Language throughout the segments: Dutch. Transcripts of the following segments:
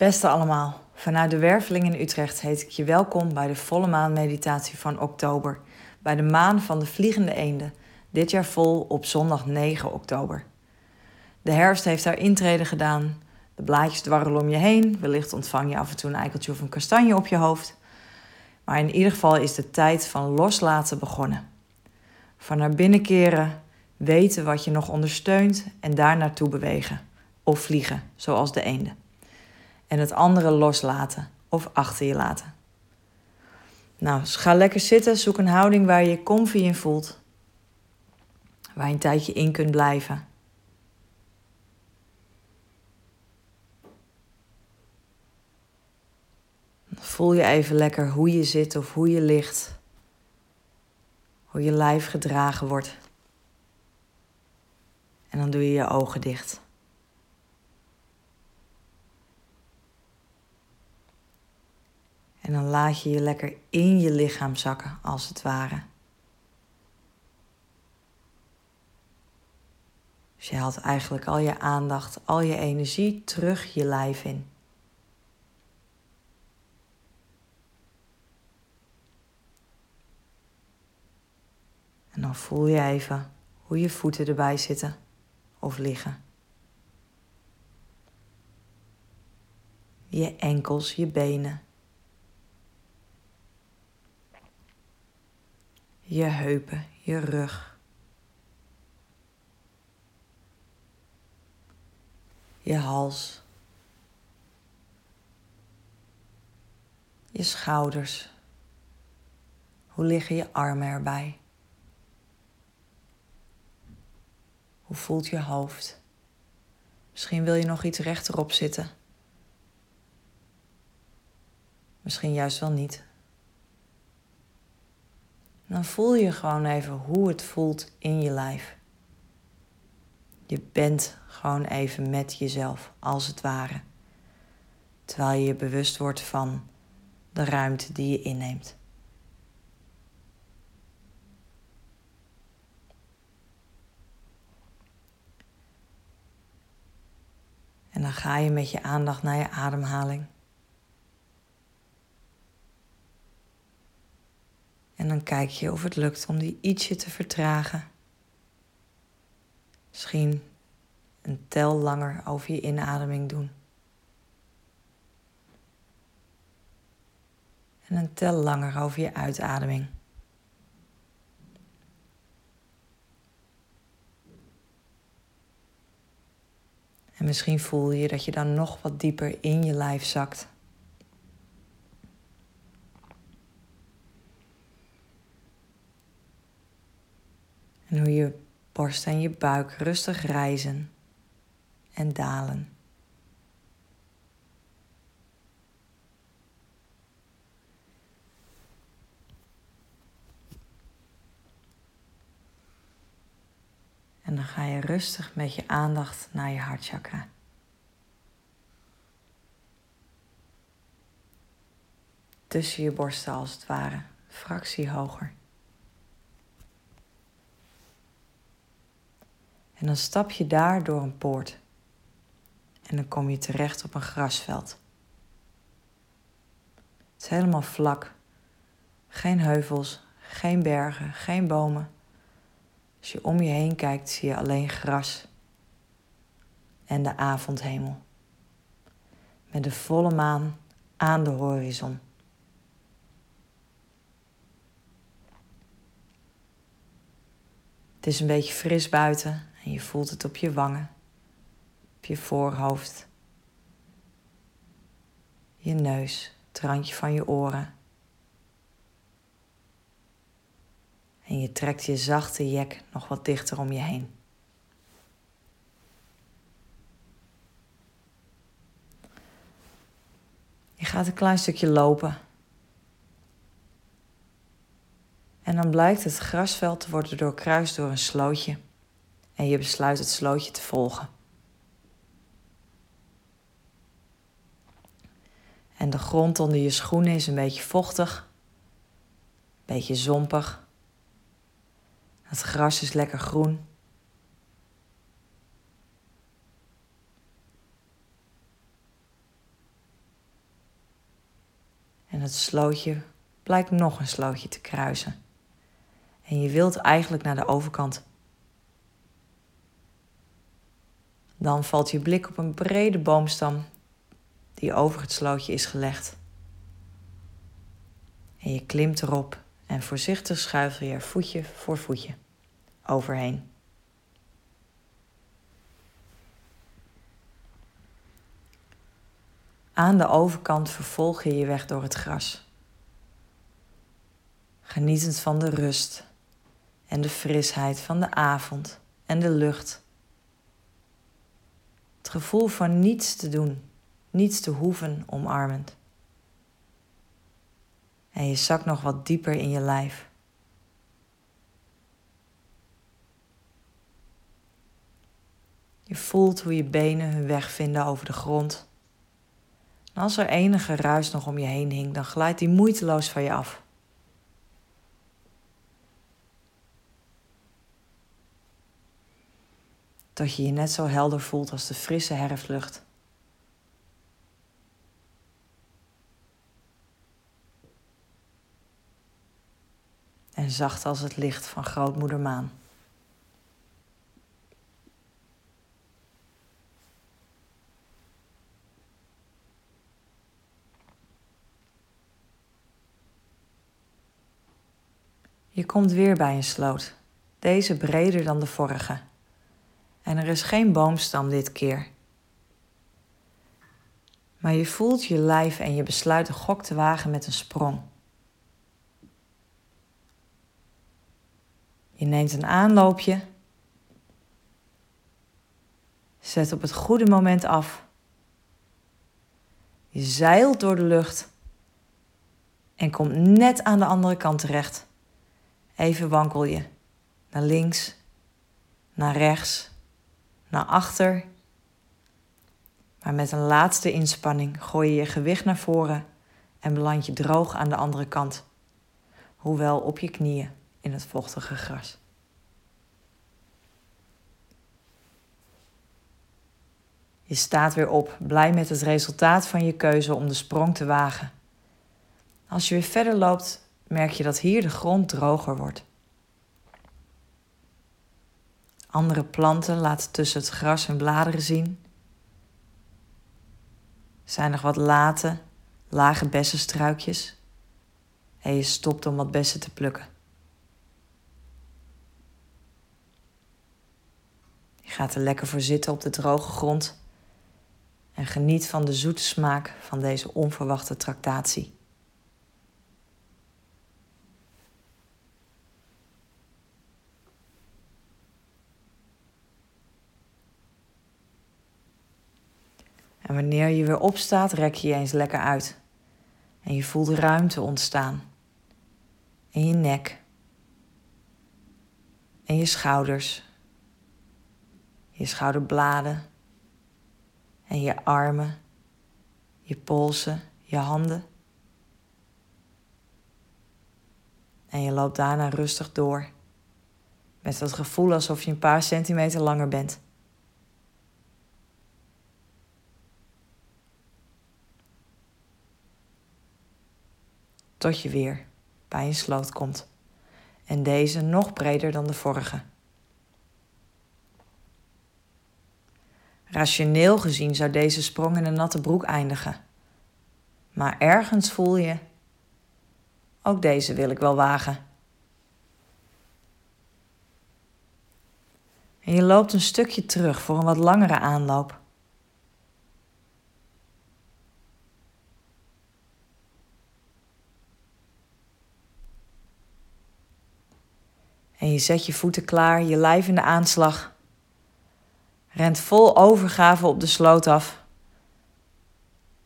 Beste allemaal, vanuit de Werveling in Utrecht heet ik je welkom bij de volle maanmeditatie van oktober. Bij de maan van de Vliegende Eenden, dit jaar vol op zondag 9 oktober. De herfst heeft haar intrede gedaan, de blaadjes dwarrelen om je heen, wellicht ontvang je af en toe een eikeltje of een kastanje op je hoofd. Maar in ieder geval is de tijd van loslaten begonnen. Van naar binnen keren, weten wat je nog ondersteunt en daar naartoe bewegen. Of vliegen, zoals de eenden en het andere loslaten of achter je laten. Nou, dus ga lekker zitten, zoek een houding waar je je comfy in voelt, waar je een tijdje in kunt blijven. Voel je even lekker hoe je zit of hoe je ligt, hoe je lijf gedragen wordt. En dan doe je je ogen dicht. En dan laat je je lekker in je lichaam zakken, als het ware. Dus je haalt eigenlijk al je aandacht, al je energie terug je lijf in. En dan voel je even hoe je voeten erbij zitten of liggen. Je enkels, je benen. Je heupen, je rug. Je hals. Je schouders. Hoe liggen je armen erbij? Hoe voelt je hoofd? Misschien wil je nog iets rechterop zitten. Misschien juist wel niet dan voel je gewoon even hoe het voelt in je lijf. Je bent gewoon even met jezelf, als het ware. Terwijl je je bewust wordt van de ruimte die je inneemt. En dan ga je met je aandacht naar je ademhaling. Dan kijk je of het lukt om die ietsje te vertragen. Misschien een tel langer over je inademing doen. En een tel langer over je uitademing. En misschien voel je dat je dan nog wat dieper in je lijf zakt. En hoe je borst en je buik rustig rijzen en dalen. En dan ga je rustig met je aandacht naar je hartchakra. Tussen je borsten als het ware, fractie hoger. En dan stap je daar door een poort. En dan kom je terecht op een grasveld. Het is helemaal vlak. Geen heuvels, geen bergen, geen bomen. Als je om je heen kijkt, zie je alleen gras en de avondhemel. Met de volle maan aan de horizon. Het is een beetje fris buiten en je voelt het op je wangen, op je voorhoofd, je neus, het randje van je oren. En je trekt je zachte jek nog wat dichter om je heen. Je gaat een klein stukje lopen. En dan blijkt het grasveld te worden doorkruist door een slootje en je besluit het slootje te volgen. En de grond onder je schoenen is een beetje vochtig, een beetje zompig. Het gras is lekker groen. En het slootje blijkt nog een slootje te kruisen. En je wilt eigenlijk naar de overkant. Dan valt je blik op een brede boomstam die over het slootje is gelegd. En je klimt erop en voorzichtig schuivel je er voetje voor voetje overheen. Aan de overkant vervolg je je weg door het gras. Genietend van de rust en de frisheid van de avond en de lucht. Gevoel van niets te doen, niets te hoeven omarmend. En je zakt nog wat dieper in je lijf. Je voelt hoe je benen hun weg vinden over de grond. En als er enige ruis nog om je heen hing, dan glijdt die moeiteloos van je af. Tot je je net zo helder voelt als de frisse herfstlucht. En zacht als het licht van grootmoeder maan. Je komt weer bij een sloot, deze breder dan de vorige. En er is geen boomstam dit keer. Maar je voelt je lijf en je besluit een gok te wagen met een sprong. Je neemt een aanloopje, zet op het goede moment af. Je zeilt door de lucht en komt net aan de andere kant terecht. Even wankel je naar links, naar rechts, naar achter. Maar met een laatste inspanning gooi je je gewicht naar voren en beland je droog aan de andere kant, hoewel op je knieën in het vochtige gras. Je staat weer op, blij met het resultaat van je keuze om de sprong te wagen. Als je weer verder loopt, merk je dat hier de grond droger wordt. Andere planten laten tussen het gras hun bladeren zien. Zijn nog wat late, lage bessenstruikjes. En je stopt om wat bessen te plukken. Je gaat er lekker voor zitten op de droge grond en geniet van de zoete smaak van deze onverwachte tractatie. En wanneer je weer opstaat, rek je je eens lekker uit. En je voelt ruimte ontstaan. In je nek. En je schouders. Je schouderbladen. En je armen. Je polsen. Je handen. En je loopt daarna rustig door. Met dat gevoel alsof je een paar centimeter langer bent. Tot je weer bij een sloot komt. En deze nog breder dan de vorige. Rationeel gezien zou deze sprong in een natte broek eindigen. Maar ergens voel je, ook deze wil ik wel wagen. En je loopt een stukje terug voor een wat langere aanloop. En je zet je voeten klaar, je lijf in de aanslag. Rent vol overgave op de sloot af.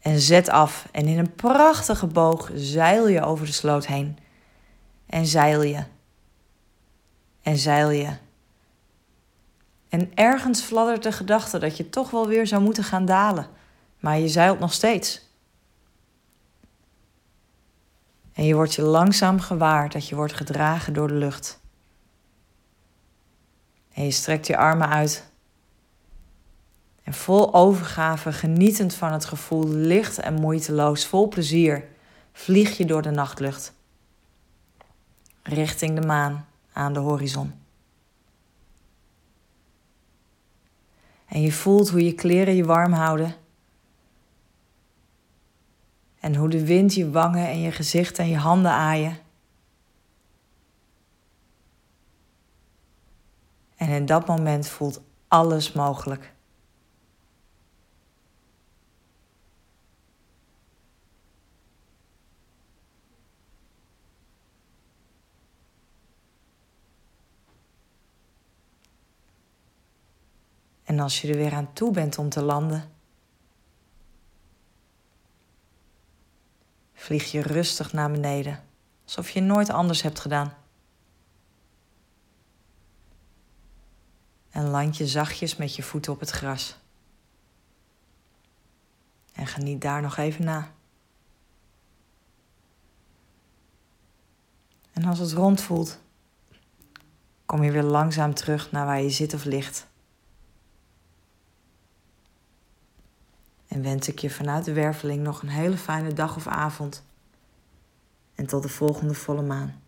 En zet af. En in een prachtige boog zeil je over de sloot heen. En zeil je. En zeil je. En ergens fladdert de gedachte dat je toch wel weer zou moeten gaan dalen. Maar je zeilt nog steeds. En je wordt je langzaam gewaar dat je wordt gedragen door de lucht. En je strekt je armen uit. En vol overgave, genietend van het gevoel, licht en moeiteloos, vol plezier, vlieg je door de nachtlucht. Richting de maan aan de horizon. En je voelt hoe je kleren je warm houden. En hoe de wind je wangen en je gezicht en je handen aaien. En in dat moment voelt alles mogelijk. En als je er weer aan toe bent om te landen, vlieg je rustig naar beneden, alsof je nooit anders hebt gedaan. En land je zachtjes met je voeten op het gras. En geniet daar nog even na. En als het rond voelt, kom je weer langzaam terug naar waar je zit of ligt. En wens ik je vanuit de werveling nog een hele fijne dag of avond. En tot de volgende volle maan.